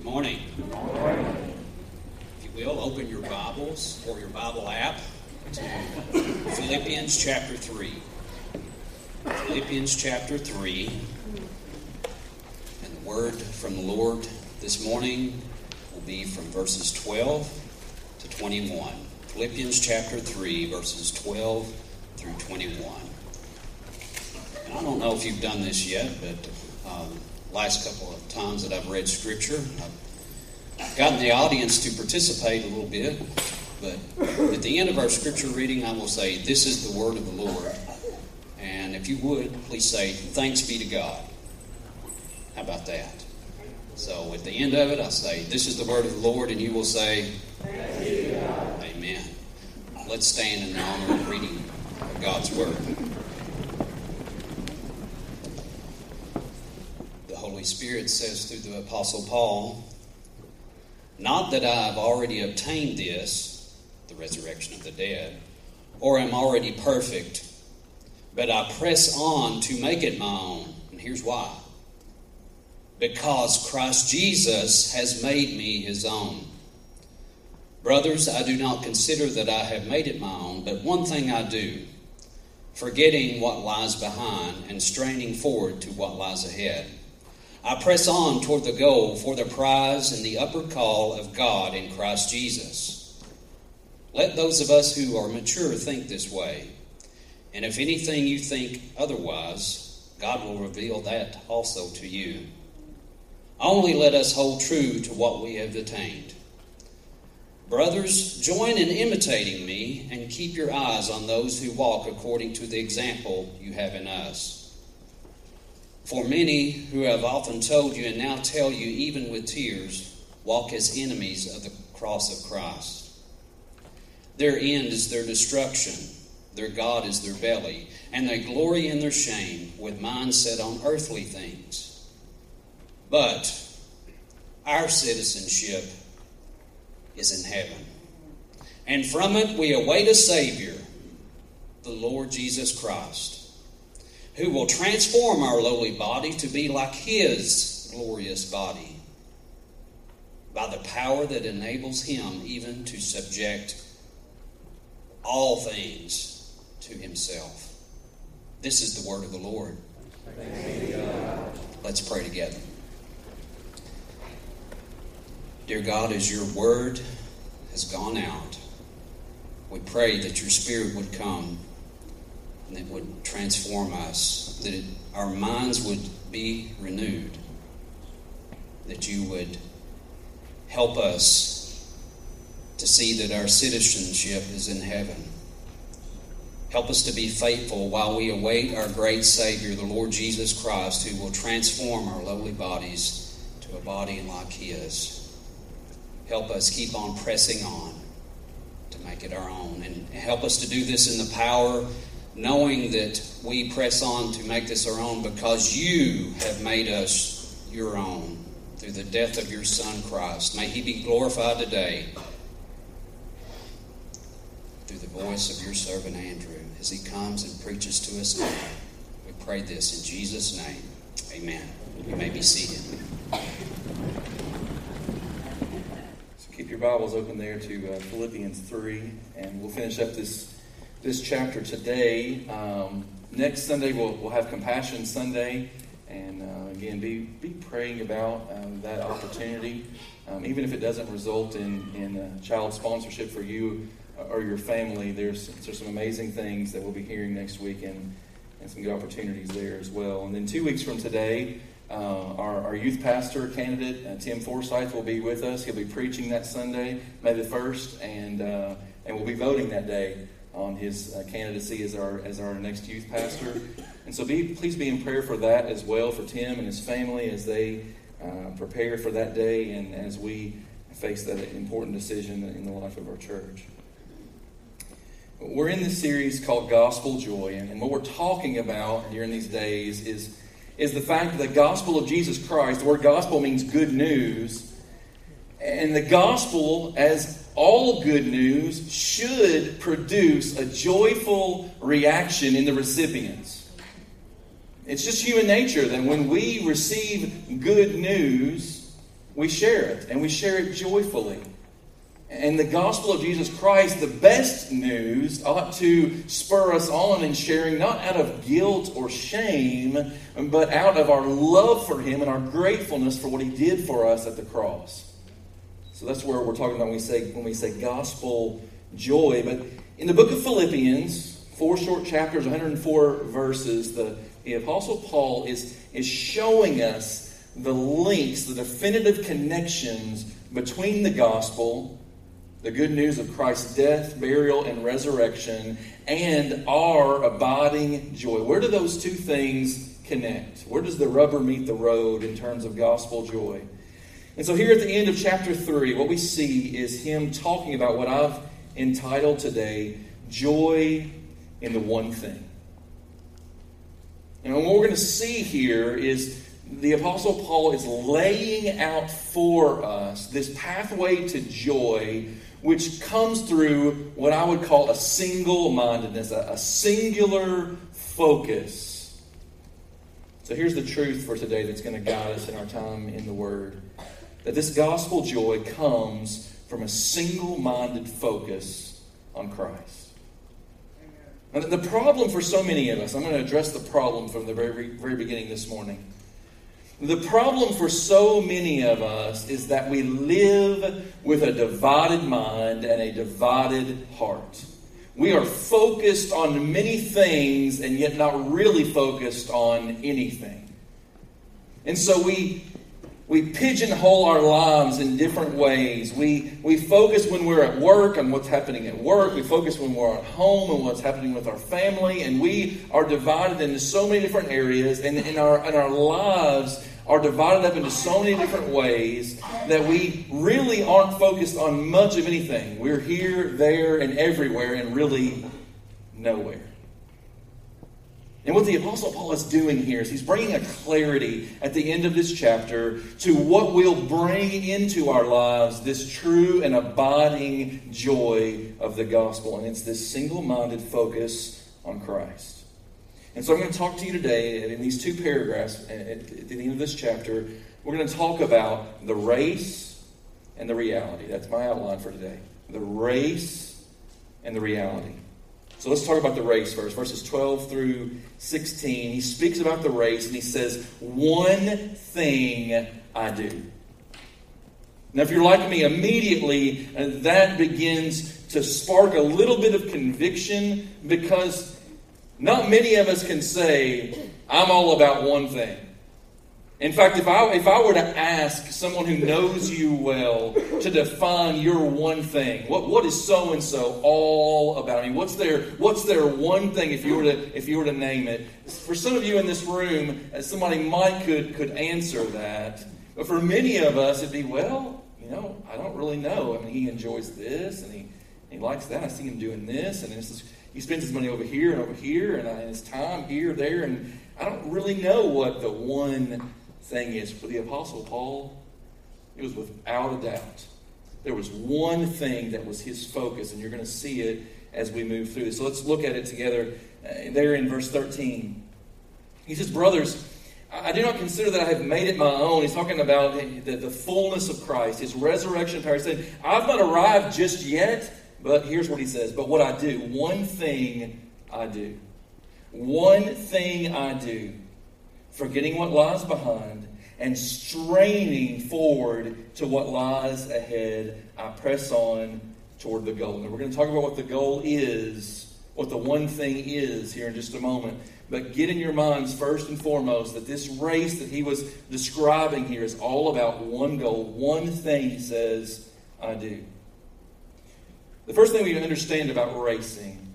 Good morning. If you will, open your Bibles or your Bible app to Philippians chapter 3. Philippians chapter 3. And the word from the Lord this morning will be from verses 12 to 21. Philippians chapter 3, verses 12 through 21. And I don't know if you've done this yet, but um, last couple of times that I've read Scripture. I've gotten the audience to participate a little bit, but at the end of our Scripture reading, I will say, This is the word of the Lord. And if you would, please say, Thanks be to God. How about that? So at the end of it, I say, This is the word of the Lord, and you will say, Amen. Let's stand in the honor of reading God's word. Holy Spirit says through the Apostle Paul, Not that I have already obtained this, the resurrection of the dead, or am already perfect, but I press on to make it my own. And here's why because Christ Jesus has made me his own. Brothers, I do not consider that I have made it my own, but one thing I do, forgetting what lies behind and straining forward to what lies ahead. I press on toward the goal for the prize and the upward call of God in Christ Jesus. Let those of us who are mature think this way. And if anything you think otherwise, God will reveal that also to you. Only let us hold true to what we have attained. Brothers, join in imitating me and keep your eyes on those who walk according to the example you have in us. For many who have often told you and now tell you, even with tears, walk as enemies of the cross of Christ. Their end is their destruction, their God is their belly, and they glory in their shame with minds set on earthly things. But our citizenship is in heaven, and from it we await a Savior, the Lord Jesus Christ who will transform our lowly body to be like his glorious body by the power that enables him even to subject all things to himself. This is the word of the Lord. Let's pray together. Dear God, as your word has gone out, we pray that your spirit would come that would transform us, that it, our minds would be renewed, that you would help us to see that our citizenship is in heaven. Help us to be faithful while we await our great Savior, the Lord Jesus Christ, who will transform our lowly bodies to a body like His. Help us keep on pressing on to make it our own. And help us to do this in the power knowing that we press on to make this our own because you have made us your own through the death of your Son Christ. May he be glorified today through the voice of your servant Andrew as he comes and preaches to us now. We pray this in Jesus' name. Amen. You may be seated. So keep your Bibles open there to uh, Philippians 3, and we'll finish up this this chapter today. Um, next Sunday, we'll, we'll have Compassion Sunday. And uh, again, be, be praying about um, that opportunity. Um, even if it doesn't result in, in child sponsorship for you or your family, there's, there's some amazing things that we'll be hearing next week and, and some good opportunities there as well. And then two weeks from today, uh, our, our, youth pastor candidate, uh, Tim Forsyth, will be with us. He'll be preaching that Sunday, May the 1st, and, uh, and we'll be voting that day on his uh, candidacy as our as our next youth pastor. And so, be please be in prayer for that as well for Tim and his family as they uh, prepare for that day and as we face that important decision in the life of our church. We're in this series called Gospel Joy, and, what we're talking about during these days is is the fact that the gospel of Jesus Christ. The word gospel means good news. And the gospel, as all good news should produce a joyful reaction in the recipients. It's just human nature that when we receive good news, we share it, and we share it joyfully. And the gospel of Jesus Christ, the best news, ought to spur us on in sharing not out of guilt or shame, but out of our love for Him and our gratefulness for what He did for us at the cross. So that's where we're talking about when we say, when we say gospel joy. But in the book of Philippians, four short chapters, 104 verses, the, the Apostle Paul is, is showing us the links, the definitive connections between the gospel the good news of Christ's death, burial, and resurrection, and our abiding joy. Where do those two things connect? Where does the rubber meet the road in terms of gospel joy? And so, here at the end of chapter 3, what we see is him talking about what I've entitled today Joy in the One Thing. And what we're going to see here is the Apostle Paul is laying out for us this pathway to joy which comes through what I would call a single mindedness, a, singular focus. So here's the truth for today that's going to guide us in our time in the Word that this gospel joy comes from a single minded focus on Christ. Now, the problem for so many of us, I'm going to address the problem from the very, very beginning this morning. The problem for so many of us is that we live with a divided mind and a divided heart. We are focused on many things and yet not really focused on anything. And so we we pigeonhole our lives in different ways. We, we focus when we're at work on what's happening at work. We focus when we're at home on what's happening with our family. And we are divided into so many different areas. And in our, in our lives, are divided up into so many different ways that we really aren't focused on much of anything. We're here, there, and everywhere, and really nowhere. And what the Apostle Paul is doing here is he's bringing a clarity at the end of this chapter to what will bring into our lives this true and abiding joy of the gospel. And it's this single minded focus on Christ. And so I'm going to talk to you today in these two paragraphs uh, at the end of this chapter. We're going to talk about the race and the reality. That's my outline for today. The race and the reality. So let's talk about the race first. Verses 12 through 16. He speaks about the race and he says, One thing I do. Now, if you're like me, immediately uh, that begins to spark a little bit of conviction because not many of us can say, I'm all about one thing. In fact, if I, if I were to ask someone who knows you well to define your one thing, what, what is so and so all about? I mean, what's their what's their one thing if you were to if you were to name it? For some of you in this room, somebody might could could answer that, but for many of us, it'd be well, you know, I don't really know. I mean, he enjoys this and he he likes that. I see him doing this, and this is he spends his money over here and over here and, uh, his time here, there, and I don't really know what the one thing is. For the Apostle Paul, it was without a doubt. There was one thing that was his focus, and you're going to see it as we move through. So let's look at it together uh, there in verse 13. He says, Brothers, I do not consider that I have made it my own. He's talking about the, the fullness of Christ, his resurrection power. He's saying, I've not arrived just yet. But here's what he says But what I do, one thing I do. One thing I do, forgetting what lies behind and straining forward to what lies ahead, I press on toward the goal. Now, we're going to talk about what the goal is, what the one thing is here in just a moment. But get in your minds, first and foremost, that this race that he was describing here is all about one goal, one thing he says, I do. The first thing we understand about racing,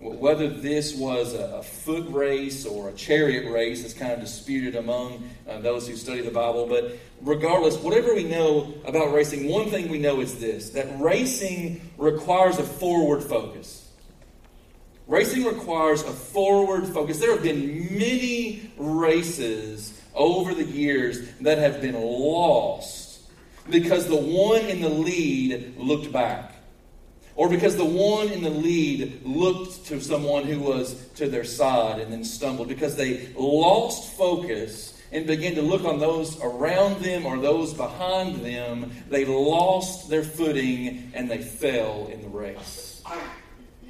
whether this was a, foot race or a chariot race, is kind of disputed among uh, those who study the Bible. But regardless, whatever we know about racing, one thing we know is this that racing requires a forward focus. Racing requires a forward focus. There have been many races over the years that have been lost because the one in the lead looked back or because the one in the lead looked to someone who was to their side and then stumbled, because they lost focus and began to look on those around them or those behind them, they lost their footing and they fell in the race.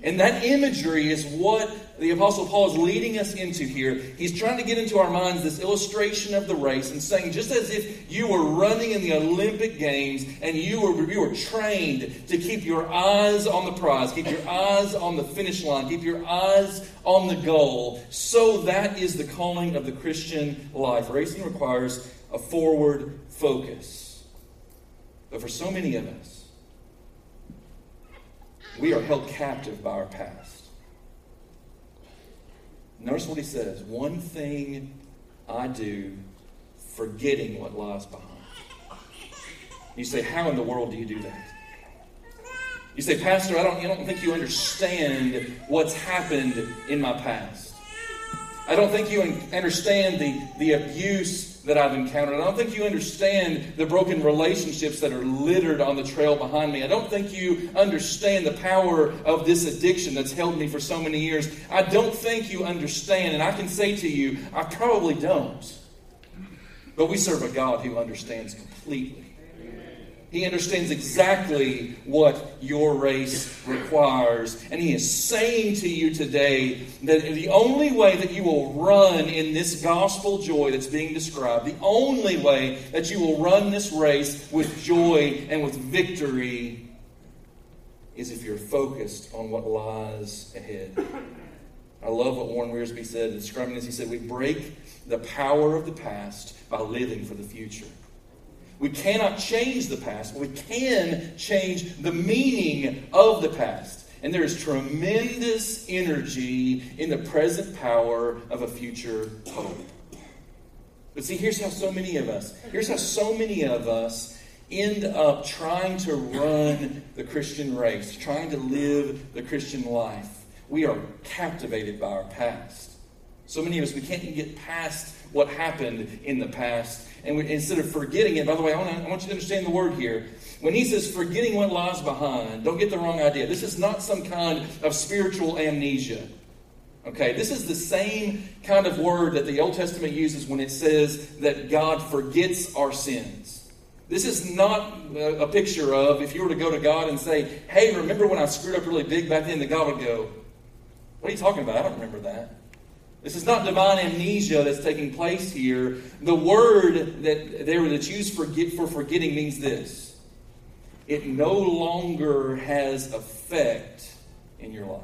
And that imagery is what the Apostle Paul is leading us into here. He's trying to get into our minds this illustration of the race and saying, just as if you were running in the Olympic Games and you were, you were trained to keep your eyes on the prize, keep your eyes on the finish line, keep your eyes on the goal, so that is the calling of the Christian life. Racing requires a forward focus. But for so many of us, we are held captive by our past. Notice what he says one thing I do, forgetting what lies behind. You say, How in the world do you do that? You say, Pastor, I don't, I don't think you understand what's happened in my past. I don't think you understand the, the abuse that I've encountered. I don't think you understand the broken relationships that are littered on the trail behind me. I don't think you understand the power of this addiction that's held me for so many years. I don't think you understand, and I can say to you, I probably don't. But we serve a God who understands completely. He understands exactly what your race requires. And He is saying to you today that the only way that you will run in this gospel joy that's being described, the only way that you will run this race with joy and with victory is if you're focused on what lies ahead. I love what Warren Wiersbe said, describing this. He said, We break the power of the past by living for the future. We cannot change the past, we can change the meaning of the past. And there is tremendous energy in the present power of a future hope. But see, here's how so many of us, here's how so many of us end up trying to run the Christian race, trying to live the Christian life. We are captivated by our past. So many of us, we can't even get past what happened in the past and we, instead of forgetting it, by the way, I want, I want you to understand the word here. When he says forgetting what lies behind, don't get the wrong idea. This is not some kind of spiritual amnesia. Okay, this is the same kind of word that the Old Testament uses when it says that God forgets our sins. This is not a picture of if you were to go to God and say, Hey, remember when I screwed up really big back then? That God would go, What are you talking about? I don't remember that. This is not divine amnesia that's taking place here. The word that there that's used for, for forgetting means this it no longer has effect in your life.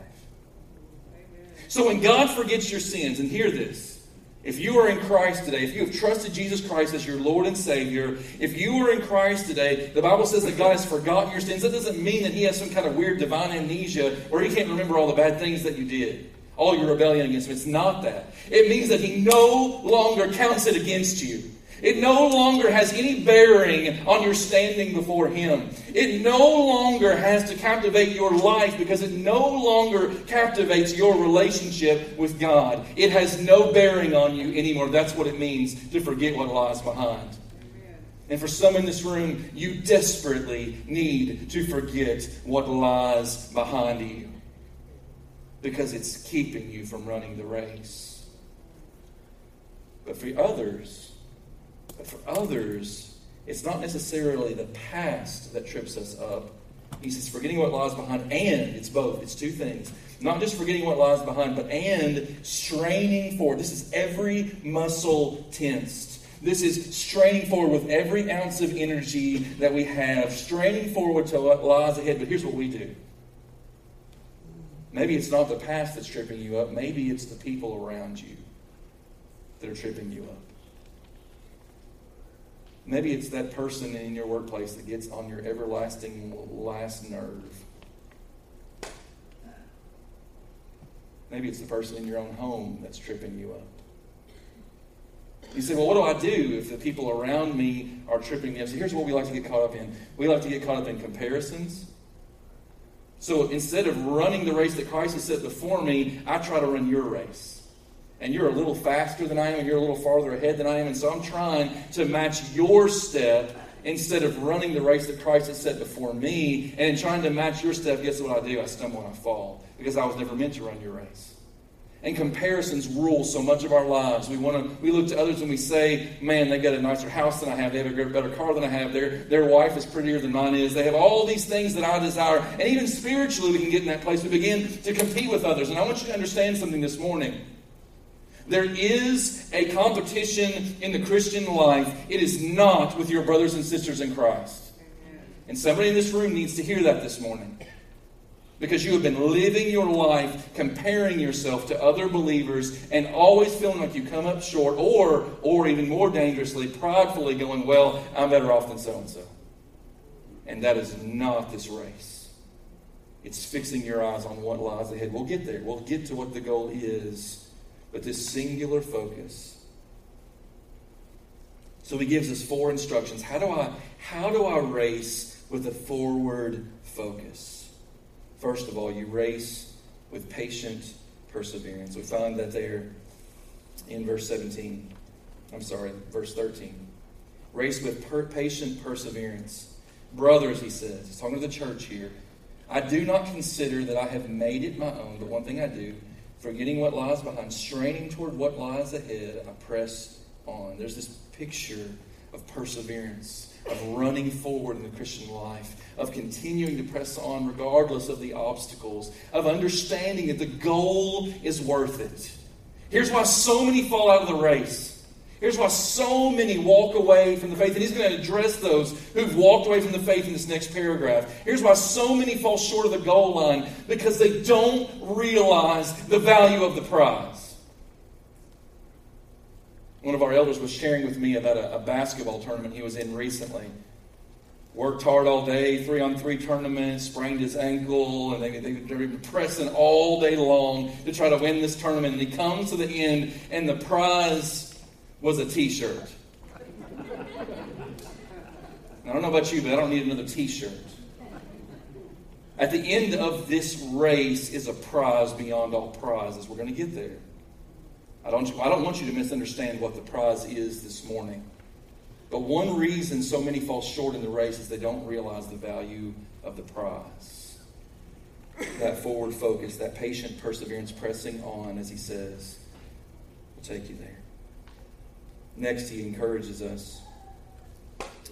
So when God forgets your sins, and hear this, if you are in Christ today, if you have trusted Jesus Christ as your Lord and Savior, if you are in Christ today, the Bible says that God has forgotten your sins. That doesn't mean that He has some kind of weird divine amnesia where He can't remember all the bad things that you did all your rebellion against him. It's not that. It means that he no longer counts it against you. It no longer has any bearing on your standing before Him. It no longer has to captivate your life because it no longer captivates your relationship with God. It has no bearing on you anymore. That's what it means to forget what lies behind. And for some in this room, you desperately need to forget what lies behind you because it's keeping you from running the race. But for others, but for others, it's not necessarily the past that trips us up. He says, forgetting what lies behind, and it's both. It's two things. Not just forgetting what lies behind, but and straining forward. This is every muscle tensed. This is straining forward with every ounce of energy that we have, straining forward to what lies ahead. But here's what we do Maybe it's not the past that's tripping you up. Maybe it's the people around you that are tripping you up. Maybe it's that person in your workplace that gets on your everlasting last nerve. Maybe it's the person in your own home that's tripping you up. You say, well, what do I do if the people around me are tripping me up? So here's what we like to get caught up in. We like to get caught up in comparisons. So instead of running the race that Christ has set before me, I try to run your race. And you're a little faster than I am, and you're a little farther ahead than I am. And so I'm trying to match your step instead of running the race that Christ has set before me. And in trying to match your step, guess what I do? I stumble and I fall because I was never meant to run your race. And comparisons rule so much of our lives. We want to we look to others and we say, "Man, they got a nicer house than I have. They have a better car than I have. Their their wife is prettier than mine is. They have all these things that I desire." And even spiritually, we can get in that place. We begin to compete with others. And I want you to understand something this morning. There is a competition in the Christian life. It is not with your brothers and sisters in Christ. And somebody in this room needs to hear that this morning because you have been living your life comparing yourself to other believers and always feeling like you come up short or or even more dangerously pridefully going well i'm better off than so and so and that is not this race. It's fixing your eyes on what lies ahead. We'll get there. We'll get to what the goal is. But this singular focus. So he gives us four instructions. How do i how do i race with a forward focus First of all, you race with patient perseverance. We find that there in verse 17. I'm sorry, verse 13. Race with per- patient perseverance. Brothers, he says, he's talking to the church here. I do not consider that I have made it my own, but one thing I do, forgetting what lies behind, straining toward what lies ahead, I press on. There's this picture of perseverance of running forward in the Christian life, of continuing to press on regardless of the obstacles, of understanding that the goal is worth it. Here's why so many fall out of the race. Here's why so many walk away from the faith. And he's going to address those who've walked away from the faith in this next paragraph. Here's why so many fall short of the goal line because they don't realize the value of the prize. One of our elders was sharing with me about a, a basketball tournament he was in recently. Worked hard all day, three on three tournaments, sprained his ankle, and they, they, they were pressing all day long to try to win this tournament. And he comes to the end, and the prize was a t shirt. I don't know about you, but I don't need another t shirt. At the end of this race is a prize beyond all prizes. We're going to get there. I don't, I don't want you to misunderstand what the prize is this morning. But one reason so many fall short in the race is they don't realize the value of the prize. That forward focus, that patient perseverance, pressing on, as he says, will take you there. Next, he encourages us.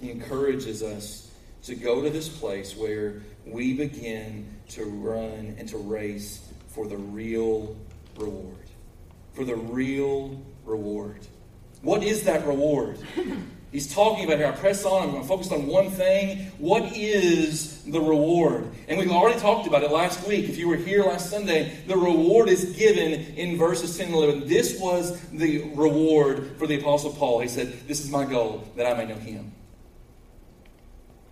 He encourages us to go to this place where we begin to run and to race for the real reward for the real reward. What is that reward? He's talking about here. I press on. I'm going to focus on one thing. What is the reward? And we've already talked about it last week. If you were here last Sunday, the reward is given in verses 10 and 11. This was the reward for the Apostle Paul. He said, This is my goal, that I may know him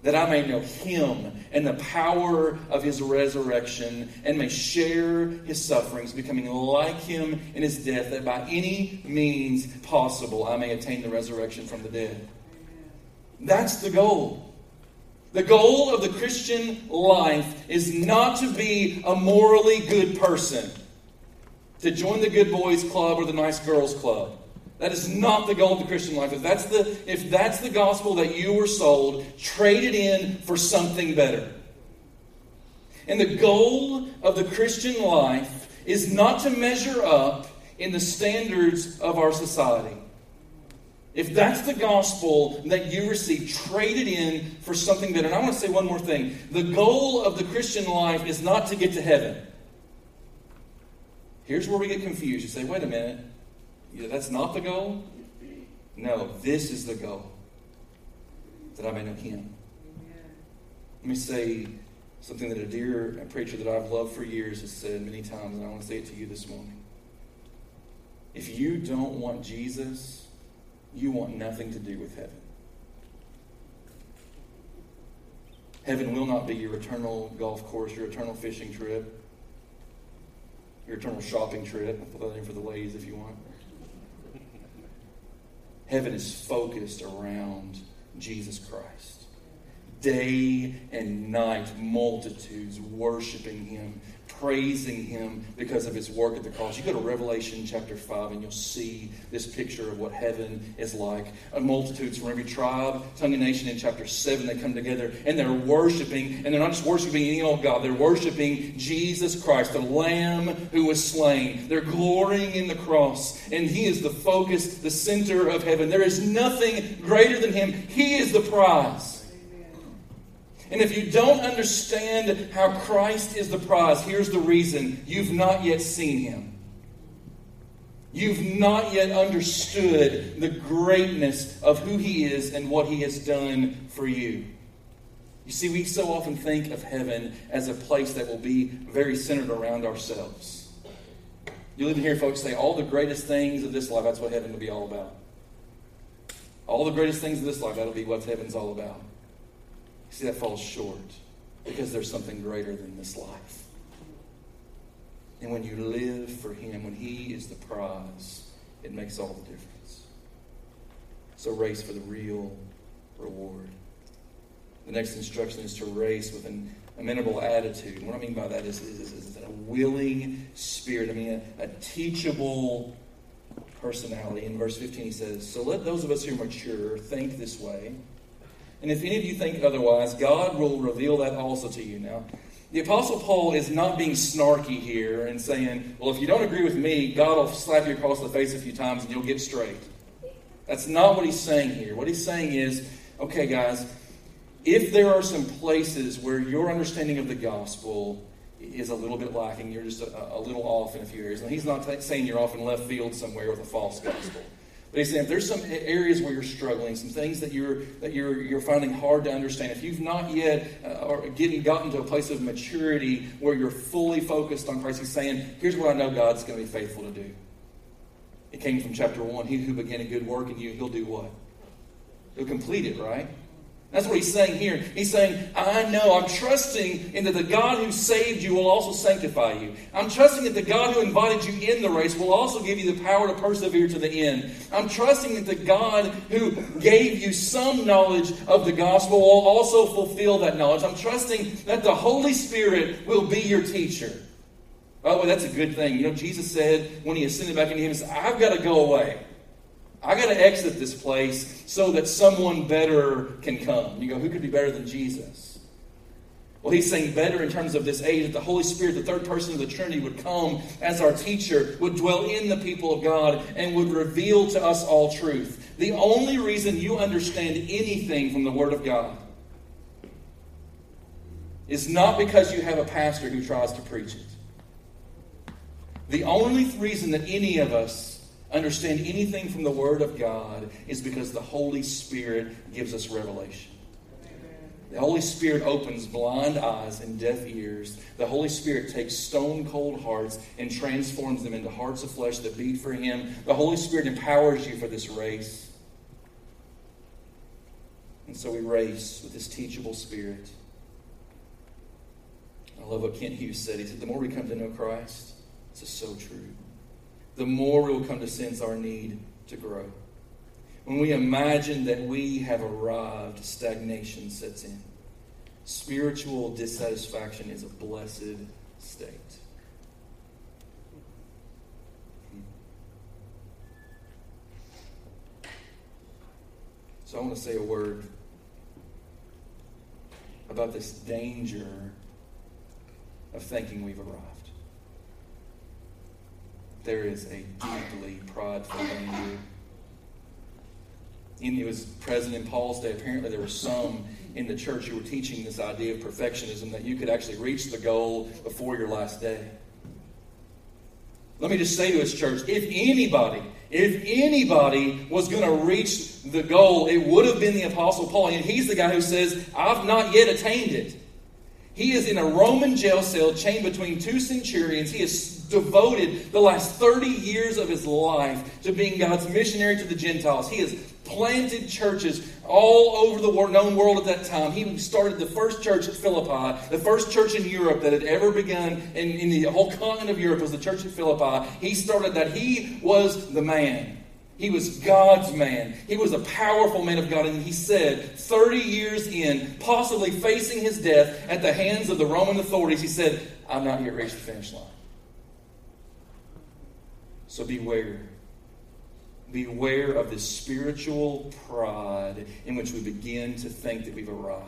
that I may know him and the power of his resurrection and may share his sufferings, becoming like him in his death, that by any means possible I may attain the resurrection from the dead. That's the goal. The goal of the Christian life is not to be a morally good person, to join the good boys club or the nice girls club. That is not the goal of the Christian life. If that's the, if that's the gospel that you were sold, trade it in for something better. And the goal of the Christian life is not to measure up in the standards of our society. If that's the gospel that you receive, trade it in for something better. And I want to say one more thing. The goal of the Christian life is not to get to heaven. Here's where we get confused. You say, wait a minute. That's not the goal? No, this is the goal. That I may know Him. Let me say something that a dear preacher that I've loved for years has said many times, and I want to say it to you this morning. If you don't want Jesus, you want nothing to do with heaven. Heaven will not be your eternal golf course, your eternal fishing trip, your eternal shopping trip. I'll put that in for the ladies if you want. Heaven is focused around Jesus Christ. Day and night, multitudes worshiping Him, praising him because of his work at the cross. You go to Revelation chapter 5 and you'll see this picture of what heaven is like. A multitudes from every tribe, tongue, and nation in chapter 7, they come together and they're worshiping. And they're not just worshiping any old God, they're worshiping Jesus Christ, the Lamb who was slain. They're glorying in the cross. And he is the focus, the center of heaven. There is nothing greater than him. He is the prize. And if you don't understand how Christ is the prize, here's the reason you've not yet seen him. You've not yet understood the greatness of who he is and what he has done for you. You see, we so often think of heaven as a place that will be very centered around ourselves. You'll even hear folks say, all the greatest things of this life, that's what heaven will be all about. All the greatest things of this life, that'll be what heaven's all about. See, that falls short because there's something greater than this life. And when you live for Him, when He is the prize, it makes all the difference. So race for the real reward. The next instruction is to race with an amenable attitude. What I mean by that is, is, is a willing spirit. I mean, a, a teachable personality. In verse 15, he says, So let those of us who are mature think this way. And if any of you think otherwise, God will reveal that also to you. Now, the Apostle Paul is not being snarky here and saying, well, if you don't agree with me, God will slap you across the face a few times and you'll get straight. That's not what he's saying here. What he's saying is, okay, guys, if there are some places where your understanding of the gospel is a little bit lacking, you're just a, a little off in a few areas. And he's not saying you're off in left field somewhere with a false gospel. But he's saying if there's some areas where you're struggling, some things that you're that you're you're finding hard to understand, if you've not yet uh, or getting gotten to a place of maturity where you're fully focused on Christ, he's saying, here's what I know God's going to be faithful to do. It came from chapter one. He who began a good work in you, he'll do what? He'll complete it, right? That's what he's saying here. He's saying, I know, I'm trusting in that the God who saved you will also sanctify you. I'm trusting that the God who invited you in the race will also give you the power to persevere to the end. I'm trusting that the God who gave you some knowledge of the gospel will also fulfill that knowledge. I'm trusting that the Holy Spirit will be your teacher. By the way, that's a good thing. You know, Jesus said when he ascended back into heaven, I've got to go away. I got to exit this place so that someone better can come. You go, who could be better than Jesus? Well, he's saying better in terms of this age that the Holy Spirit, the third person of the Trinity, would come as our teacher, would dwell in the people of God, and would reveal to us all truth. The only reason you understand anything from the Word of God is not because you have a pastor who tries to preach it. The only reason that any of us understand anything from the Word of God is because the Holy Spirit gives us revelation. The Holy Spirit opens blind eyes and deaf ears. The Holy Spirit takes stone cold hearts and transforms them into hearts of flesh that beat for Him. The Holy Spirit empowers you for this race. And so we race with this teachable spirit. I love what Kent Hughes said. He said, The more we come to know Christ, this is so true the more we will come to sense our need to grow. When we imagine that we have arrived, stagnation sets in. Spiritual dissatisfaction is a blessed state. So I want to say a word about this danger of thinking we've arrived there is a deeply prideful danger. And it was present in Paul's day. Apparently, there were some in the church who were teaching this idea of perfectionism that you could actually reach the goal before your last day. Let me just say to his church if anybody, if anybody was going to reach the goal, it would have been the Apostle Paul. And he's the guy who says, I've not yet attained it. He is in a Roman jail cell chained between two centurions. He is devoted the last 30 years of his life to being God's missionary to the Gentiles. He has planted churches all over the world, known world at that time. He started the first church at Philippi, the first church in Europe that had ever begun in, in the whole continent of Europe was the church at Philippi. He started that. He was the man. He was God's man. He was a powerful man of God. And he said, 30 years in, possibly facing his death at the hands of the Roman authorities, he said, I'm not yet reached the finish line. So beware. Beware of this spiritual pride in which we begin to think that we've arrived.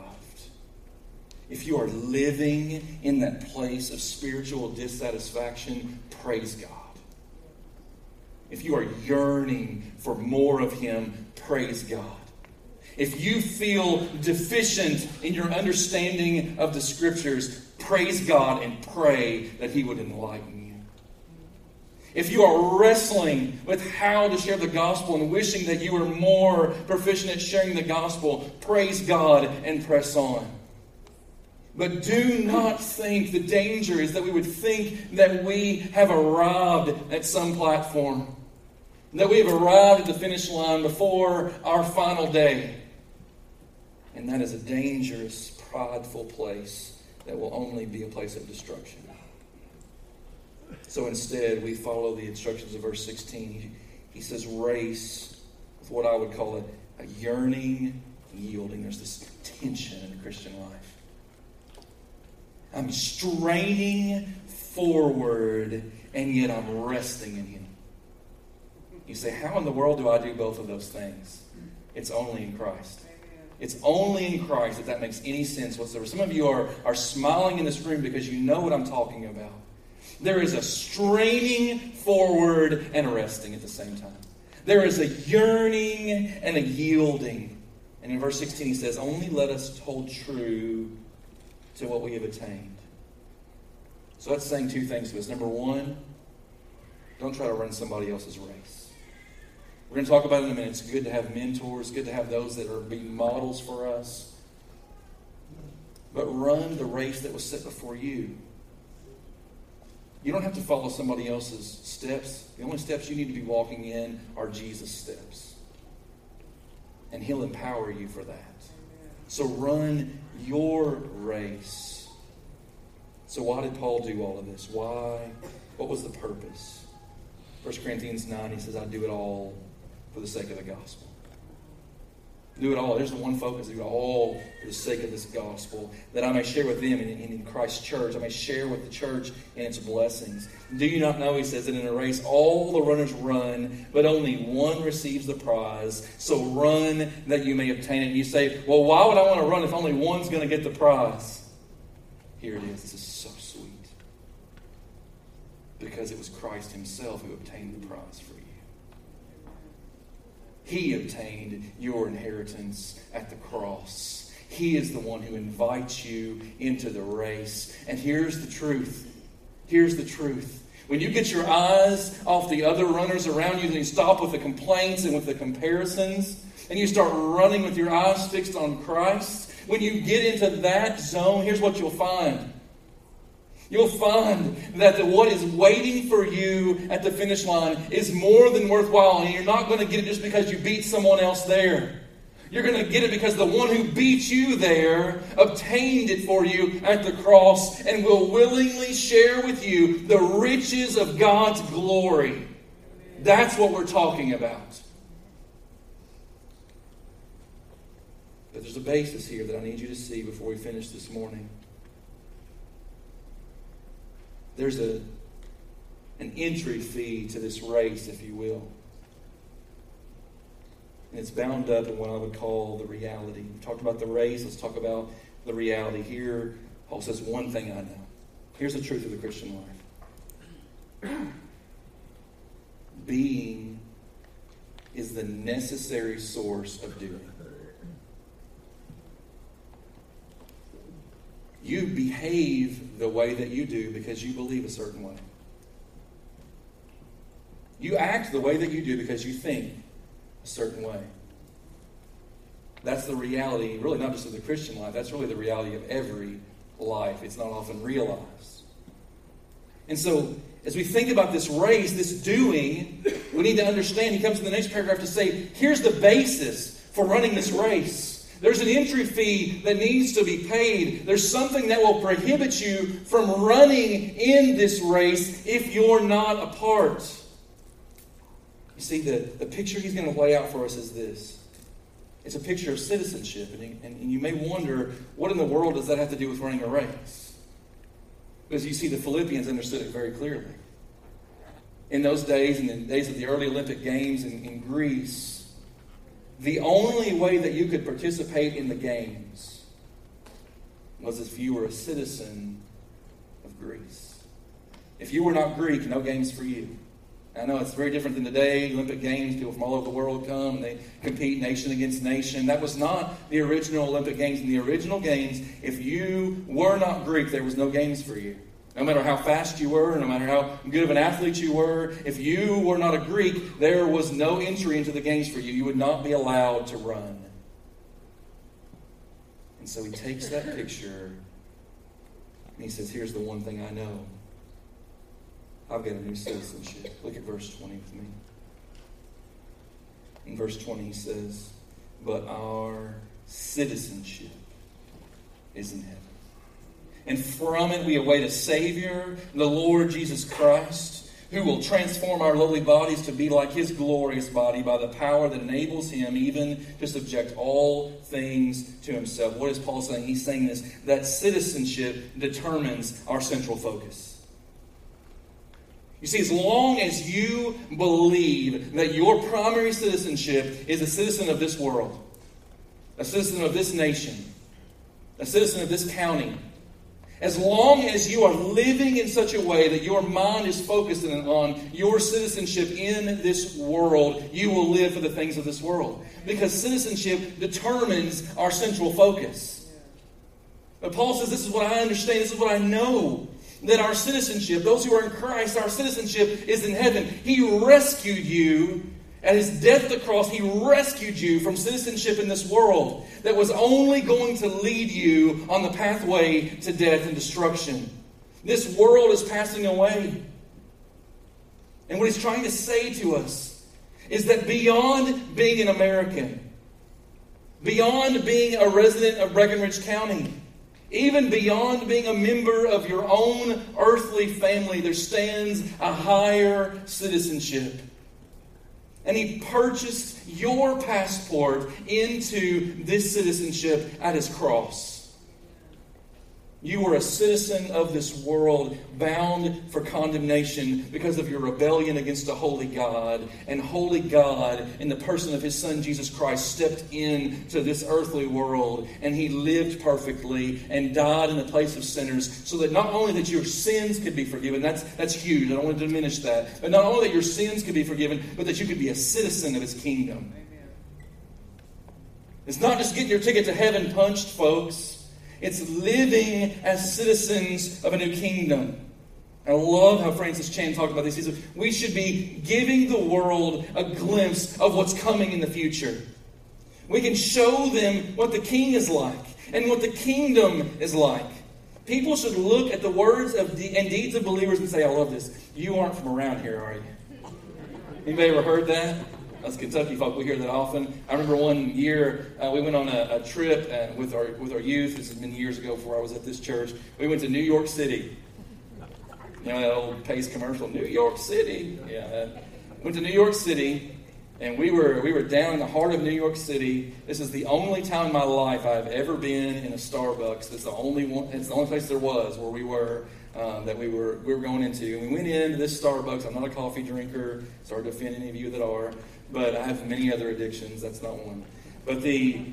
If you are living in that place of spiritual dissatisfaction, praise God. If you are yearning for more of Him, praise God. If you feel deficient in your understanding of the Scriptures, praise God and pray that He would enlighten. If you are wrestling with how to share the gospel and wishing that you were more proficient at sharing the gospel, praise God and press on. But do not think the danger is that we would think that we have arrived at some platform that we have arrived at the finish line before our final day. And that is a dangerous, prideful place that will only be a place of destruction. So instead, we follow the instructions of verse 16. He, says, race with what I would call a, a yearning yielding. There's this tension in the Christian life. I'm straining forward, and yet I'm resting in Him. You say, How in the world do I do both of those things? It's only in Christ. It's only in Christ that that makes any sense whatsoever. Some of you are, are smiling in this room because you know what I'm talking about. There is a straining forward and a resting at the same time. There is a yearning and a yielding. And in verse 16 he says, Only let us hold true to what we have attained. So that's saying two things to us. Number one, don't try to run somebody else's race. We're going to talk about it in a minute. It's good to have mentors, good to have those that are being models for us. But run the race that was set before you. You don't have to follow somebody else's steps. The only steps you need to be walking in are Jesus' steps. And He'll empower you for that. So run your race. So, why did Paul do all of this? Why? What was the purpose? 1 Corinthians 9, he says, I do it all for the sake of the gospel. Do it all. There's the one focus. Do it all for the sake of this gospel, that I may share with them in, in Christ's church. I may share with the church and its blessings. Do you not know, he says, that in a race all the runners run, but only one receives the prize. So run that you may obtain it. You say, well, why would I want to run if only one's going to get the prize? Here it is. This is so sweet. Because it was Christ himself who obtained the prize for you. He obtained your inheritance at the cross. He is the one who invites you into the race. And here's the truth. Here's the truth. When you get your eyes off the other runners around you and you stop with the complaints and with the comparisons, and you start running with your eyes fixed on Christ, when you get into that zone, here's what you'll find You'll find that the, what is waiting for you at the finish line is more than worthwhile, and you're not going to get it just because you beat someone else there. You're going to get it because the one who beat you there obtained it for you at the cross and will willingly share with you the riches of God's glory. That's what we're talking about. But there's a basis here that I need you to see before we finish this morning there's a, an entry fee to this race, if you will. And it's bound up in what I would call the reality. We talked about the race, let's talk about the reality. Here, Paul says, One thing I know. Here's the truth of the Christian life being is the necessary source of doing. You behave the way that you do because you believe a certain way. You act the way that you do because you think a certain way. That's the reality, really not just of the Christian life, that's really the reality of every life. It's not often realized. And so, as we think about this race, this doing, we need to understand. He comes in the next paragraph to say, here's the basis for running this race. There's an entry fee that needs to be paid. There's something that will prohibit you from running in this race if you're not a part. You see, the, the picture he's going to lay out for us is this it's a picture of citizenship. And, and, you may wonder, what in the world does that have to do with running a race? Because you see, the Philippians understood it very clearly. In those days, in the days of the early Olympic Games in, in Greece, the only way that you could participate in the Games was if you were a citizen of Greece. If you were not Greek, no games for you. I know it's very different than today. Olympic Games, people from all over the world come and they compete nation against nation. That was not the original Olympic Games. In the original Games, if you were not Greek, there was no games for you. No matter how fast you were, no matter how good of an athlete you were, if you were not a Greek, there was no entry into the games for you. You would not be allowed to run. And so he takes that picture and he says, Here's the one thing I know I've got a new citizenship. Look at verse 20 with me. In verse 20, he says, But our citizenship is in heaven. And from it we await a Savior, the Lord Jesus Christ, who will transform our lowly bodies to be like his glorious body by the power that enables him even to subject all things to himself. What is Paul saying? He's saying this that citizenship determines our central focus. You see, as long as you believe that your primary citizenship is a citizen of this world, a citizen of this nation, a citizen of this county, as long as you are living in such a way that your mind is focused on your citizenship in this world, you will live for the things of this world. Because citizenship determines our central focus. But Paul says, This is what I understand, this is what I know that our citizenship, those who are in Christ, our citizenship is in heaven. He rescued you at his death at the cross. He rescued you from citizenship in this world that was only going to lead you on the pathway to death and destruction. This world is passing away. And what he's trying to say to us is that beyond being an American, beyond being a resident of Breckinridge County, even beyond being a member of your own earthly family, there stands a higher citizenship. And he purchased your passport into this citizenship at his cross. You were a citizen of this world, bound for condemnation because of your rebellion against a holy God. And holy God, in the person of his Son Jesus Christ, stepped into this earthly world and he lived perfectly and died in the place of sinners so that not only that your sins could be forgiven, that's, that's huge, I don't want to diminish that, but not only that your sins could be forgiven, but that you could be a citizen of his kingdom. It's not just getting your ticket to heaven punched, folks. It's living as citizens of a new kingdom. I love how Francis Chan talked about this. He said, We should be giving the world a glimpse of what's coming in the future. We can show them what the king is like and what the kingdom is like. People should look at the words of de- and deeds of believers and say, I love this. You aren't from around here, are you? Anybody ever heard that? Us Kentucky folk, we hear that often. I remember one year uh, we went on a, a trip uh, with our with our youth. This has been years ago before I was at this church. We went to New York City. You know that old Pace commercial, New York City. Yeah, uh, went to New York City, and we were we were down in the heart of New York City. This is the only time in my life I've ever been in a Starbucks. It's the only one. It's the only place there was where we were. Um, that we were we were going into. And we went into this Starbucks. I'm not a coffee drinker. Sorry to offend any of you that are but I have many other addictions. That's not one. But the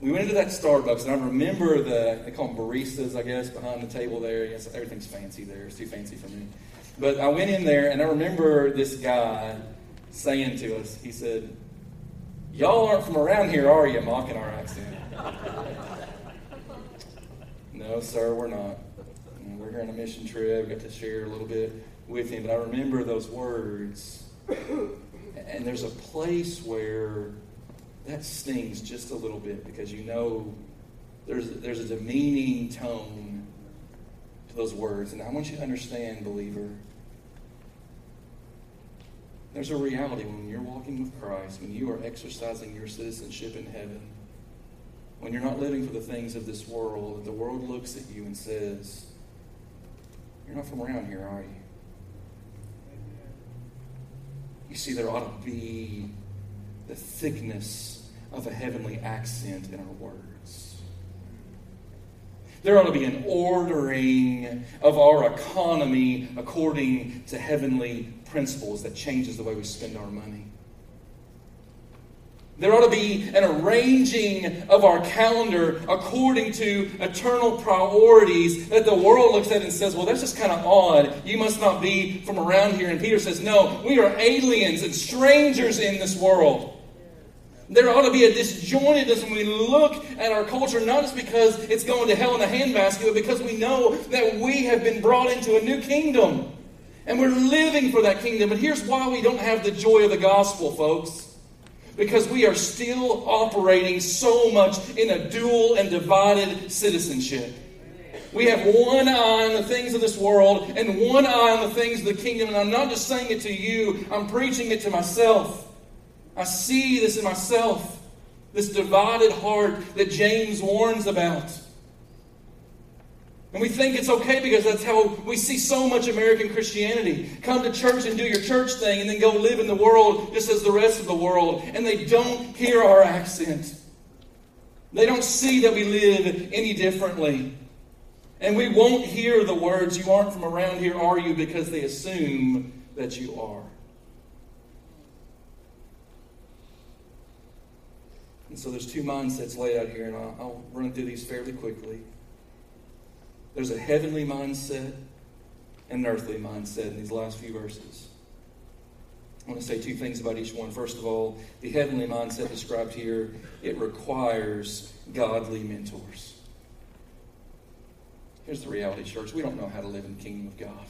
we went into that Starbucks, and I remember the they call them baristas, I guess, behind the table there. Yes, everything's fancy there. It's too fancy for me. But I went in there, and I remember this guy saying to us, he said, "Y'all aren't from around here, are you?" Mocking our accent. no, sir, we're not. We're here on a mission trip. Got to share a little bit with him, but I remember those words and there's a place where that stings just a little bit because you know there's, there's a demeaning tone to those words. And I want you to understand, believer, there's a reality when you're walking with Christ, when you are exercising your citizenship in heaven, when you're not living for the things of this world, the world looks at you and says, You're not from around here, are you? You see, there ought to be the thickness of a heavenly accent in our words. There ought to be an ordering of our economy according to heavenly principles that changes the way we spend our money. There ought to be an arranging of our calendar according to eternal priorities that the world looks at and says, well, that's just kind of odd. You must not be from around here. And Peter says, no, we are aliens and strangers in this world. There ought to be a disjointedness when we look at our culture, not just because it's going to hell in a handbasket, but because we know that we have been brought into a new kingdom. And we're living for that kingdom. But here's why we don't have the joy of the gospel, folks because we are still operating so much in a dual and divided citizenship. We have one eye on the things of this world and one eye on the things of the kingdom. And I'm not just saying it to you, I'm preaching it to myself. I see this in myself, this divided heart that James warns about. And we think it's okay because that's how we see so much American Christianity. Come to church and do your church thing and then go live in the world just as the rest of the world. And they don't hear our accent. They don't see that we live any differently. And we won't hear the words, You aren't from around here, are you? because they assume that you are. And so there's two mindsets laid out here, and I'll, run through these fairly quickly. There's a heavenly mindset and an earthly mindset in these last few verses. I want to say two things about each one. First of all, the heavenly mindset described here, it requires godly mentors. Here's the reality, church. We don't know how to live in the kingdom of God.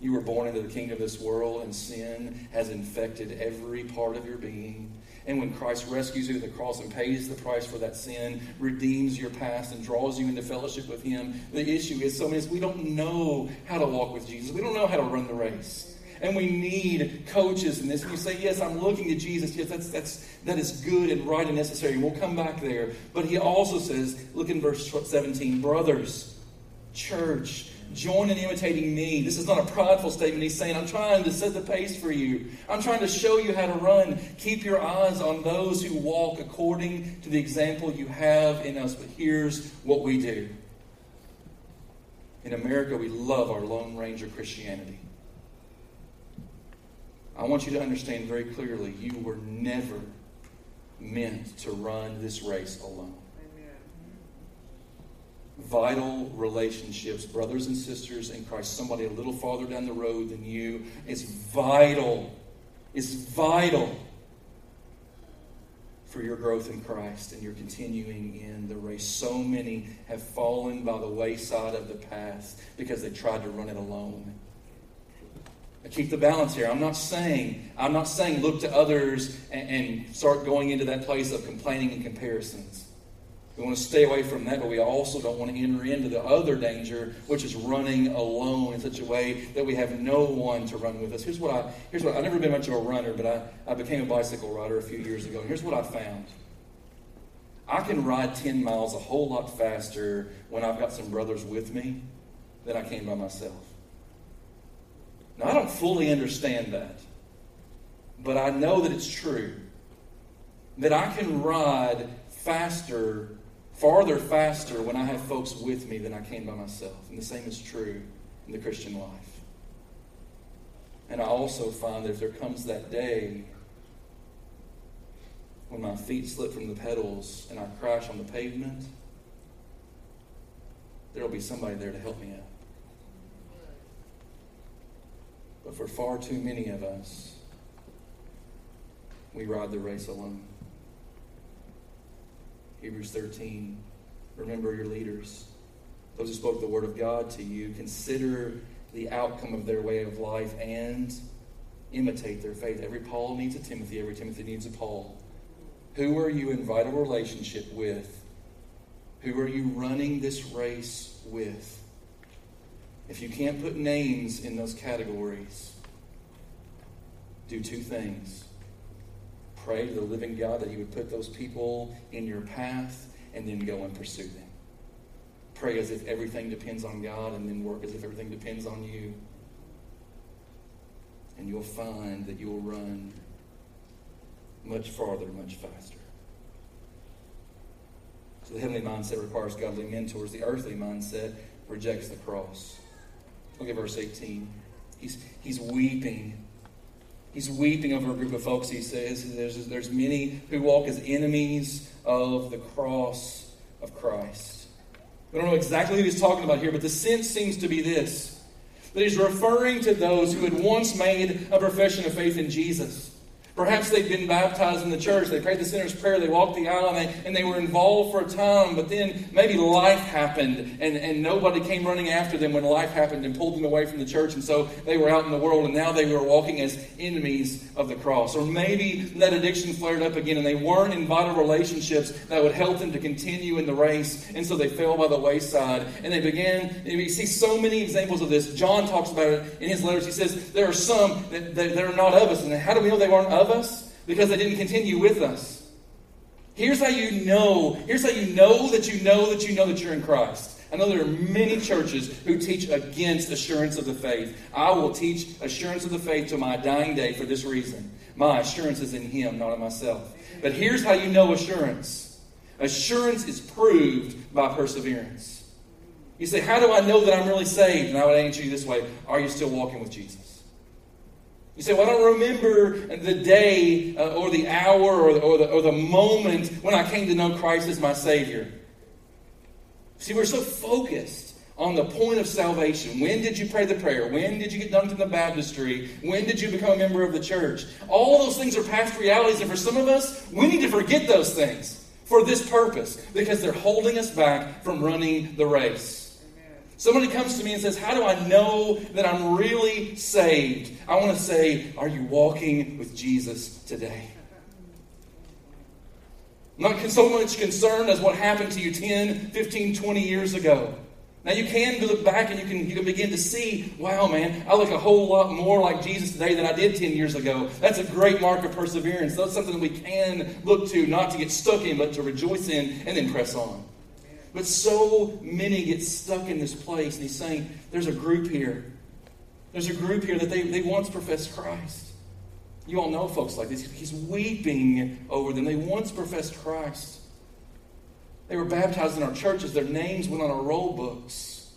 You were born into the kingdom of this world, and sin has infected every part of your being. And when Christ rescues you at the cross and pays the price for that sin, redeems your past, and draws you into fellowship with Him, the issue is so many we don't know how to walk with Jesus. We don't know how to run the race. And we need coaches in this. And you say, Yes, I'm looking to Jesus. Yes, that's, that's, that is good and right and necessary. And we'll come back there. But he also says, look in verse 17, brothers, church, Join in imitating me. This is not a prideful statement. He's saying, I'm trying to set the pace for you. I'm trying to show you how to run. Keep your eyes on those who walk according to the example you have in us. But here's what we do. In America, we love our Lone Ranger Christianity. I want you to understand very clearly you were never meant to run this race alone vital relationships, brothers and sisters in Christ, somebody a little farther down the road than you, is vital. It's vital for your growth in Christ and your continuing in the race. So many have fallen by the wayside of the path because they tried to run it alone. I keep the balance here. I'm not saying I'm not saying look to others and, and start going into that place of complaining and comparisons. We want to stay away from that, but we also don't want to enter into the other danger, which is running alone in such a way that we have no one to run with us. Here's what I here's what I've never been much of a runner, but I, I became a bicycle rider a few years ago. and Here's what I found. I can ride 10 miles a whole lot faster when I've got some brothers with me than I can by myself. Now I don't fully understand that, but I know that it's true. That I can ride faster farther faster when I have folks with me than I can by myself. And the same is true in the Christian life. And I also find that if there comes that day when my feet slip from the pedals and I crash on the pavement, there will be somebody there to help me out. But for far too many of us, we ride the race alone. Hebrews 13. Remember your leaders, those who spoke the word of God to you. Consider the outcome of their way of life and imitate their faith. Every Paul needs a Timothy, every Timothy needs a Paul. Who are you in vital relationship with? Who are you running this race with? If you can't put names in those categories, do two things pray to the living God that He would put those people in your path and then go and pursue them. Pray as if everything depends on God and then work as if everything depends on you. and you'll find that you'll run much farther, much faster. So the heavenly mindset requires godly mentors. The earthly mindset rejects the cross. Look at verse 18. He's, he's weeping. He's weeping over a group of folks. He says there's, there's many who walk as enemies of the cross of Christ. We don't know exactly who he's talking about here, but the sense seems to be this that he's referring to those who had once made a profession of faith in Jesus. Perhaps they'd been baptized in the church. They prayed the sinner's prayer. They walked the aisle and they, and they were involved for a time. But then maybe life happened and, and nobody came running after them when life happened and pulled them away from the church. And so they were out in the world and now they were walking as enemies of the cross. Or maybe that addiction flared up again and they weren't in vital relationships that would help them to continue in the race. And so they fell by the wayside. And they began, and see so many examples of this. John talks about it in his letters. He says, There are some that, that, that are not of us. And how do we know they weren't of us? Because they didn't continue with us. Here's how you know. Here's how you know that you know that you know that you're in Christ. I know there are many churches who teach against assurance of the faith. I will teach assurance of the faith to my dying day for this reason. My assurance is in Him, not in myself. But here's how you know assurance assurance is proved by perseverance. You say, How do I know that I'm really saved? And I would answer you this way Are you still walking with Jesus? You say, well, I don't remember the day uh, or the hour or the, or, the, or the moment when I came to know Christ as my Savior. See, we're so focused on the point of salvation. When did you pray the prayer? When did you get dunked in the baptistry? When did you become a member of the church? All those things are past realities, and for some of us, we need to forget those things for this purpose because they're holding us back from running the race. Somebody comes to me and says, How do I know that I'm really saved? I want to say, Are you walking with Jesus today? I'm not so much concerned as what happened to you 10, 15, 20 years ago. Now you can look back and you can you can begin to see, wow, man, I look a whole lot more like Jesus today than I did 10 years ago. That's a great mark of perseverance. That's something that we can look to, not to get stuck in, but to rejoice in and then press on. But so many get stuck in this place. And he's saying, there's a group here. There's a group here that they, they once professed Christ. You all know folks like this. He's weeping over them. They once professed Christ. They were baptized in our churches. Their names went on our roll books.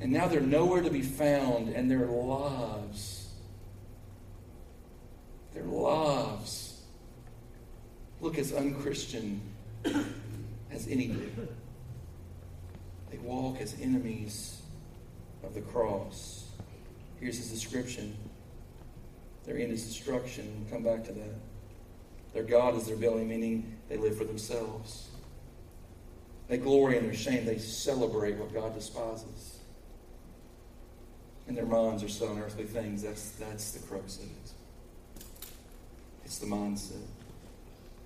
And now they're nowhere to be found, and their lives, their lives look as unchristian as any do. They walk as enemies of the cross. Here's his description. Their end is destruction. We'll come back to that. Their God is their belly, meaning they live for themselves. They glory in their shame. They celebrate what God despises. And their minds are set on earthly things. That's, that's the crux of it. It's the mindset.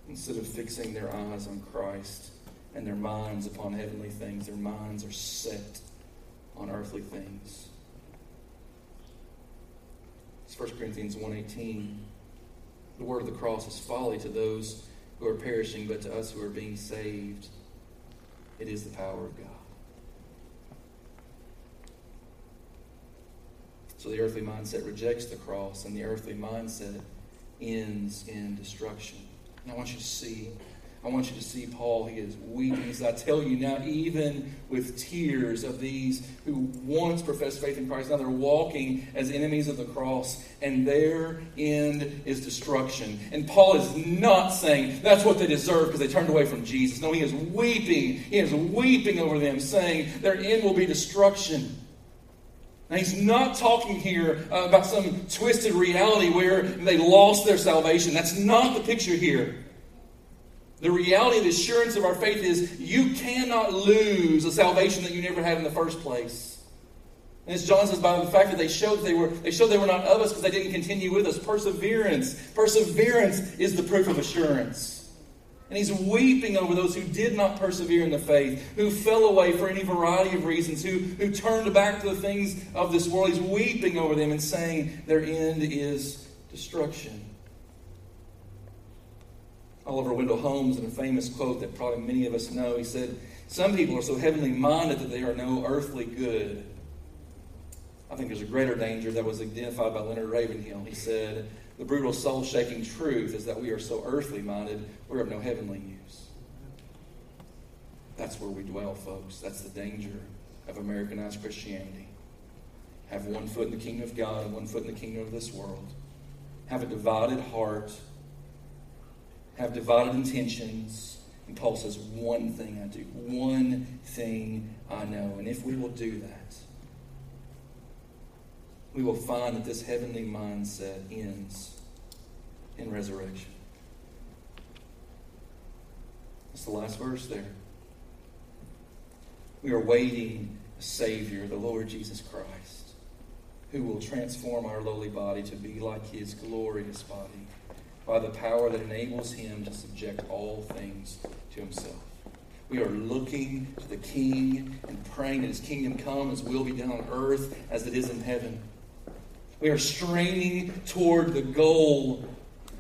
Instead of fixing their eyes on Christ, and their minds upon heavenly things. Their minds are set on earthly things. It's 1 Corinthians 1.18. The word of the cross is folly to those who are perishing, but to us who are being saved, it is the power of God. So the earthly mindset rejects the cross, and the earthly mindset ends in destruction. And I want you to see I want you to see Paul. He is weeping. He I tell you now, even with tears of these who once professed faith in Christ, now they're walking as enemies of the cross, and their end is destruction. And Paul is not saying that's what they deserve because they turned away from Jesus. No, he is weeping. He is weeping over them, saying their end will be destruction. Now, he's not talking here uh, about some twisted reality where they lost their salvation. That's not the picture here. The reality, of the assurance of our faith is you cannot lose a salvation that you never had in the first place. And as John says, by the fact that they showed that they were they showed they were not of us because they didn't continue with us. Perseverance. Perseverance is the proof of assurance. And he's weeping over those who did not persevere in the faith, who fell away for any variety of reasons, who, who turned back to the things of this world. He's weeping over them and saying their end is destruction. Oliver Wendell Holmes, in a famous quote that probably many of us know, he said, Some people are so heavenly minded that they are no earthly good. I think there's a greater danger that was identified by Leonard Ravenhill. He said, The brutal soul shaking truth is that we are so earthly minded, we're of no heavenly use. That's where we dwell, folks. That's the danger of Americanized Christianity. Have one foot in the kingdom of God and one foot in the kingdom of this world. Have a divided heart. Have divided intentions. And Paul says, One thing I do, one thing I know. And if we will do that, we will find that this heavenly mindset ends in resurrection. That's the last verse there. We are waiting a Savior, the Lord Jesus Christ, who will transform our lowly body to be like His glorious body by the power that enables Him to subject all things to Himself. We are looking to the King and praying that His kingdom come, His will be done on earth as it is in heaven. We are straining toward the goal,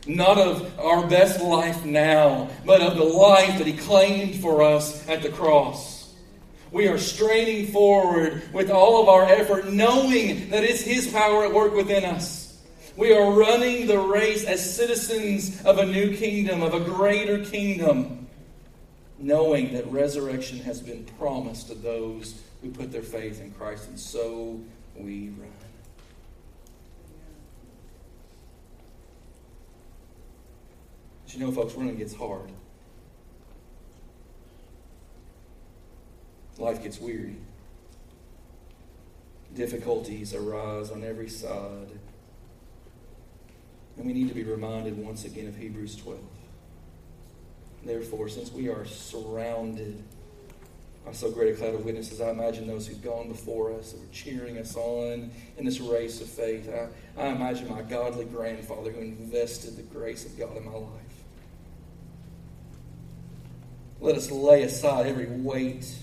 not of our best life now, but of the life that He claimed for us at the cross. We are straining forward with all of our effort, knowing that it's His power at work within us. We are running the race as citizens of a new kingdom, of a greater kingdom, knowing that resurrection has been promised to those who put their faith in Christ, and so we run. But you know, folks, running gets hard. Life gets weary. Difficulties arise on every side. And we need to be reminded once again of Hebrews 12. Therefore, since we are surrounded by so great a cloud of witnesses, I imagine those who've gone before us, that were cheering us on in this race of faith. I, I imagine my godly grandfather who invested the grace of God in my life. Let us lay aside every weight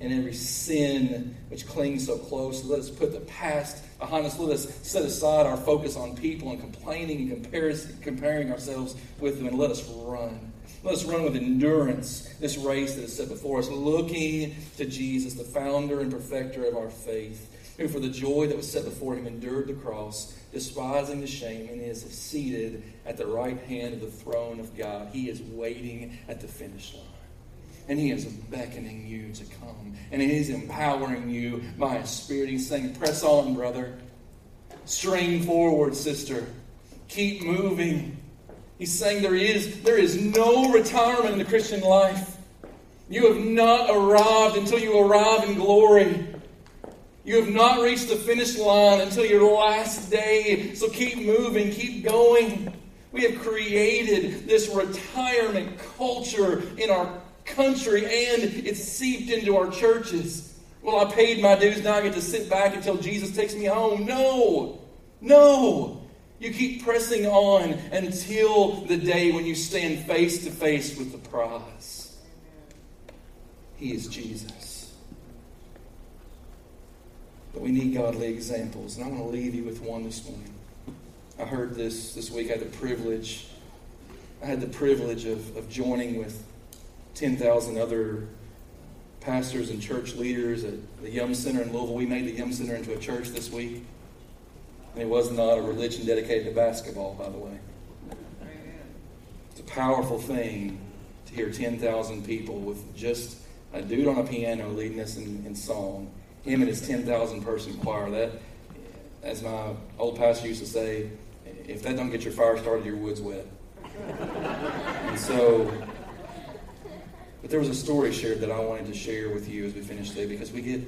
and every sin which clings so close. Let us put the past behind. Let us set aside our focus on people and complaining and comparing ourselves with them, and let us run. Let us run with endurance this race that is set before us, looking to Jesus, the founder and perfecter of our faith, who for the joy that was set before him endured the cross, despising the shame, and is seated at the right hand of the throne of God. He is waiting at the finish line. And He is beckoning you to come. And He is empowering you by His Spirit. He's saying, Press on, brother. Strain forward, sister. Keep moving. He's saying there is, there is no retirement in the Christian life. You have not arrived until you arrive in glory. You have not reached the finish line until your last day. So keep moving, keep going. We have created this retirement culture in our country and it's seeped into our churches. Well, I paid my dues, now I get to sit back until Jesus takes me home. No, no. You keep pressing on until the day when you stand face to face with the prize. He is Jesus. But we need godly examples, and I want to leave you with one this morning. I heard this this week. I had the privilege. I had the privilege of, of joining with 10,000 other pastors and church leaders at the Yum Center in Louisville. We made the Yum Center into a church this week. And it was not a religion dedicated to basketball, by the way. It's a powerful thing to hear 10,000 people with just a dude on a piano leading us in, in song. Him and his 10,000 person choir. That, as my old pastor used to say, if that don't get your fire started, your wood's wet. and so but there was a story shared that I wanted to share with you as we finish today because we get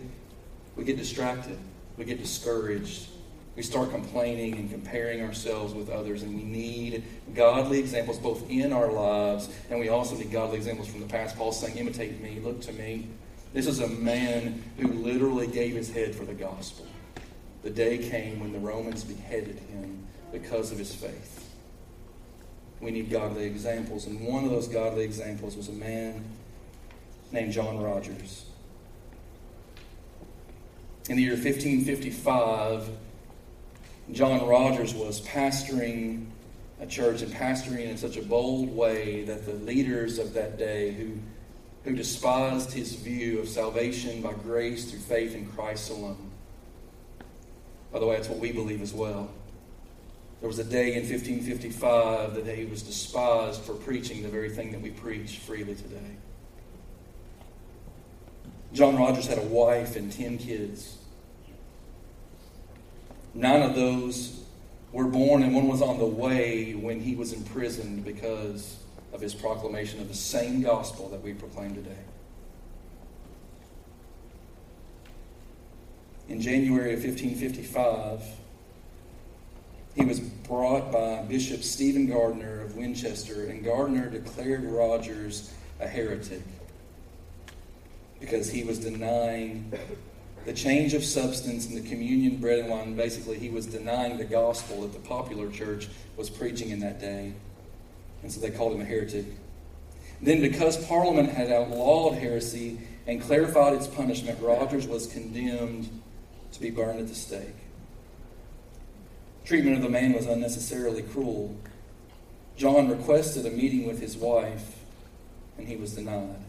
we get distracted, we get discouraged, we start complaining and comparing ourselves with others, and we need godly examples both in our lives and we also need godly examples from the past. Paul's saying, imitate me, look to me. This is a man who literally gave his head for the gospel. The day came when the Romans beheaded him because of his faith. We need godly examples, and one of those godly examples was a man named John Rogers. In the year 1555, John Rogers was pastoring a church and pastoring in such a bold way that the leaders of that day, who, who despised his view of salvation by grace through faith in Christ alone, By the way, that's what we believe as well. There was a day in 1555 that he was despised for preaching the very thing that we preach freely today. John Rogers had a wife and 10 kids. Nine of those were born, and one was on the way when he was imprisoned because of his proclamation of the same gospel that we proclaim today. In January of 1555, he was brought by Bishop Stephen Gardiner of Winchester, and Gardiner declared Rogers a heretic because he was denying the change of substance in the communion bread and wine. Basically, he was denying the gospel that the popular church was preaching in that day. And so they called him a heretic. Then, because Parliament had outlawed heresy and clarified its punishment, Rogers was condemned to be burned at the stake. Treatment of the man was unnecessarily cruel. John requested a meeting with his wife, and he was denied.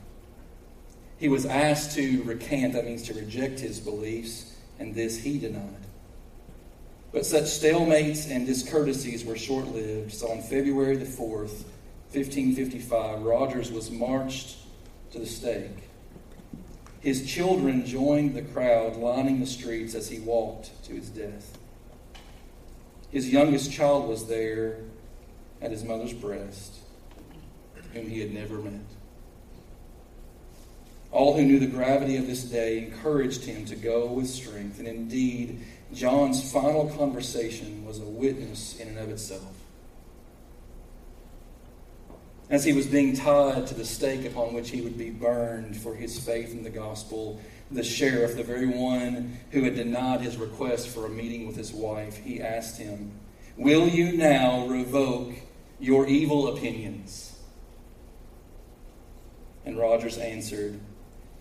He was asked to recant, that means to reject his beliefs, and this he denied. But such stalemates and discourtesies were short lived, so on February the 4th, 1555, Rogers was marched to the stake. His children joined the crowd lining the streets as he walked to his death. His youngest child was there at his mother's breast, whom he had never met. All who knew the gravity of this day encouraged him to go with strength. And indeed, John's final conversation was a witness in and of itself. As he was being tied to the stake upon which he would be burned for his faith in the gospel, the sheriff, the very one who had denied his request for a meeting with his wife, he asked him, Will you now revoke your evil opinions? And Rogers answered,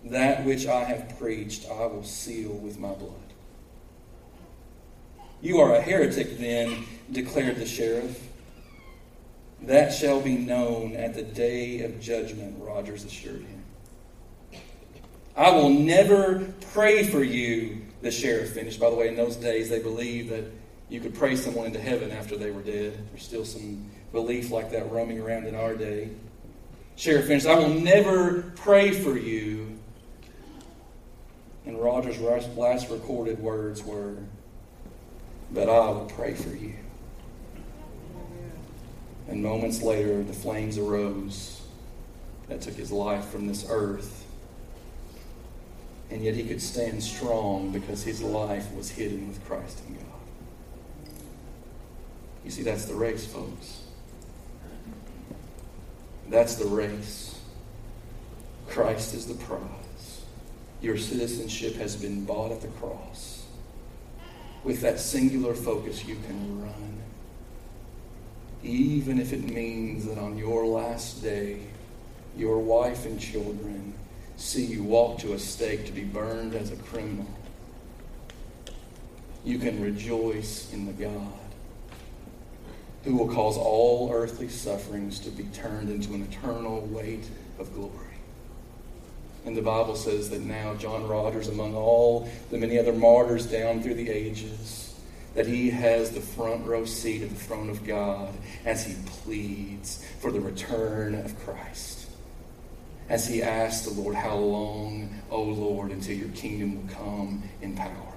that which I have preached, I will seal with my blood. You are a heretic, then, declared the sheriff. That shall be known at the day of judgment, Rogers assured him. I will never pray for you, the sheriff finished. By the way, in those days, they believed that you could pray someone into heaven after they were dead. There's still some belief like that roaming around in our day. Sheriff finished, I will never pray for you and Rogers' last recorded words were, But I will pray for you. And moments later, the flames arose that took his life from this earth. And yet he could stand strong because his life was hidden with Christ in God. You see, that's the race, folks. That's the race. Christ is the prize. Your citizenship has been bought at the cross. With that singular focus, you can run. Even if it means that on your last day, your wife and children see you walk to a stake to be burned as a criminal. You can rejoice in the God who will cause all earthly sufferings to be turned into an eternal weight of glory. And the Bible says that now John Rogers, among all the many other martyrs down through the ages, that he has the front row seat of the throne of God as he pleads for the return of Christ. As he asks the Lord, How long, O Lord, until your kingdom will come in power?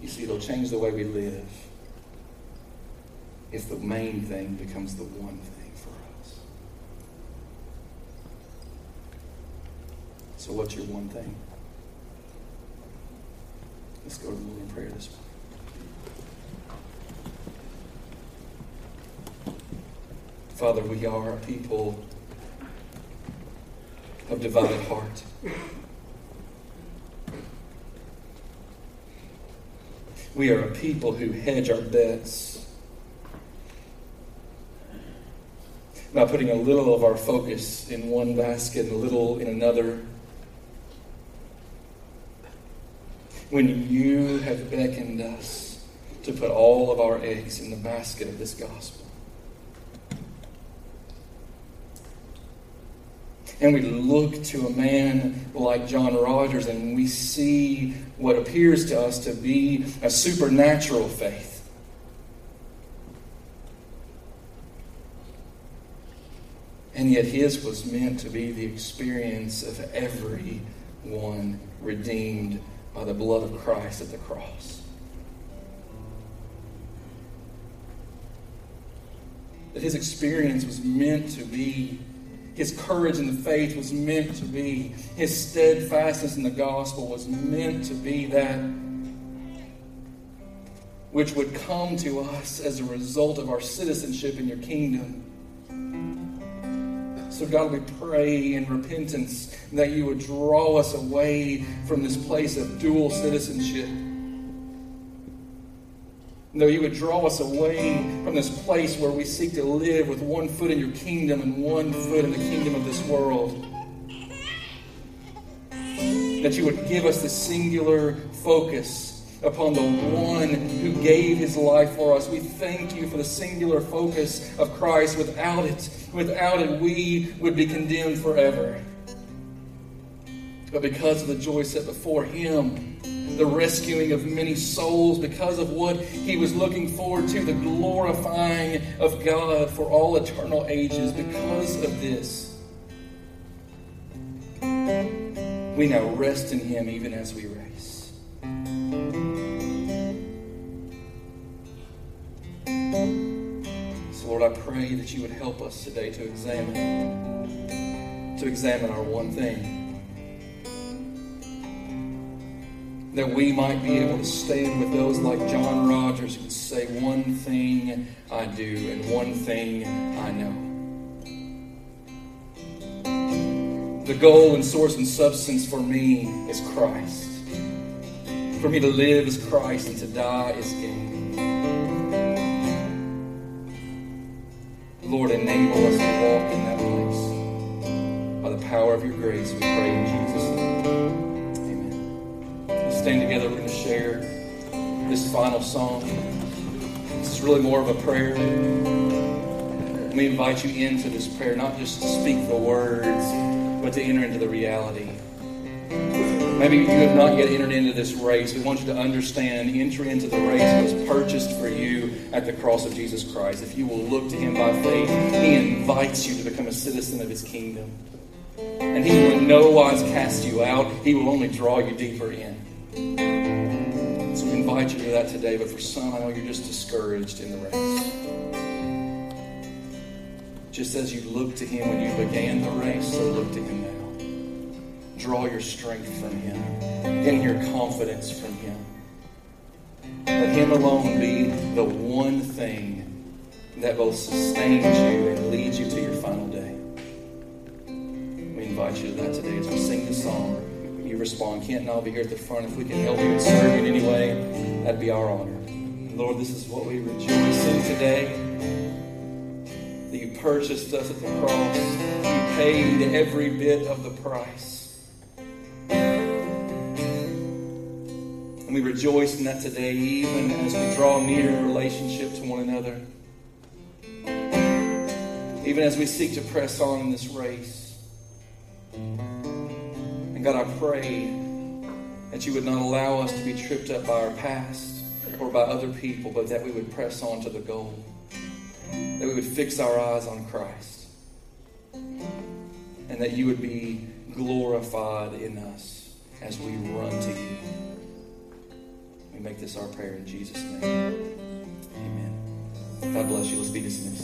You see, it'll change the way we live if the main thing becomes the one thing. So, what's your one thing? Let's go to the Lord in prayer this morning. Father, we are a people of divided heart. We are a people who hedge our bets by putting a little of our focus in one basket and a little in another. When you have beckoned us to put all of our eggs in the basket of this gospel. And we look to a man like John Rogers and we see what appears to us to be a supernatural faith. And yet his was meant to be the experience of everyone redeemed by the blood of Christ at the cross. That his experience was meant to be, his courage in the faith was meant to be, his steadfastness in the gospel was meant to be that which would come to us as a result of our citizenship in your kingdom. So, God, we pray in repentance that you would draw us away from this place of dual citizenship. That you would draw us away from this place where we seek to live with one foot in your kingdom and one foot in the kingdom of this world. That you would give us the singular focus upon the one who gave his life for us. We thank you for the singular focus of Christ. Without it, without it, we would be condemned forever. But because of the joy set before him, the rescuing of many souls, because of what he was looking forward to, the glorifying of God for all eternal ages, because of this, we now rest in him even as we race. So, Lord, I pray that you would help us today to examine, to examine our one thing. That we might be able to stand with those like John Rogers who say, One thing I do, and one thing I know. The goal and source and substance for me is Christ. For me to live is Christ and to die is gain. Lord, enable us to walk in that place. By the power of your grace, we pray in Jesus' name. Amen. Let's stand together. We're going to share this final song. This is really more of a prayer. Let me invite you into this prayer, not just to speak the words, but to enter into the reality. Maybe you have not yet entered into this race. We want you to understand entry into the race was purchased for you at the cross of Jesus Christ. If you will look to Him by faith, He invites you to become a citizen of His kingdom. And He will in no wise cast you out, He will only draw you deeper in. So we invite you to that today. But for some, I know you're just discouraged in the race. Just as you looked to Him when you began the race, so look to Him now. Draw your strength from Him, gain your confidence from Him. Let Him alone be the one thing that both sustains you and leads you to your final day. We invite you to that today as we sing this song. You respond. Kent and I'll be here at the front. If we can help you and serve you in any way, that'd be our honor. Lord, this is what we rejoice in today. That you purchased us at the cross. You paid every bit of the price. And we rejoice in that today, even as we draw near in relationship to one another. Even as we seek to press on in this race. And God, I pray that you would not allow us to be tripped up by our past or by other people, but that we would press on to the goal. That we would fix our eyes on Christ. And that you would be glorified in us as we run to you. Make this our prayer in Jesus' name. Amen. God bless you. Let's be dismissed.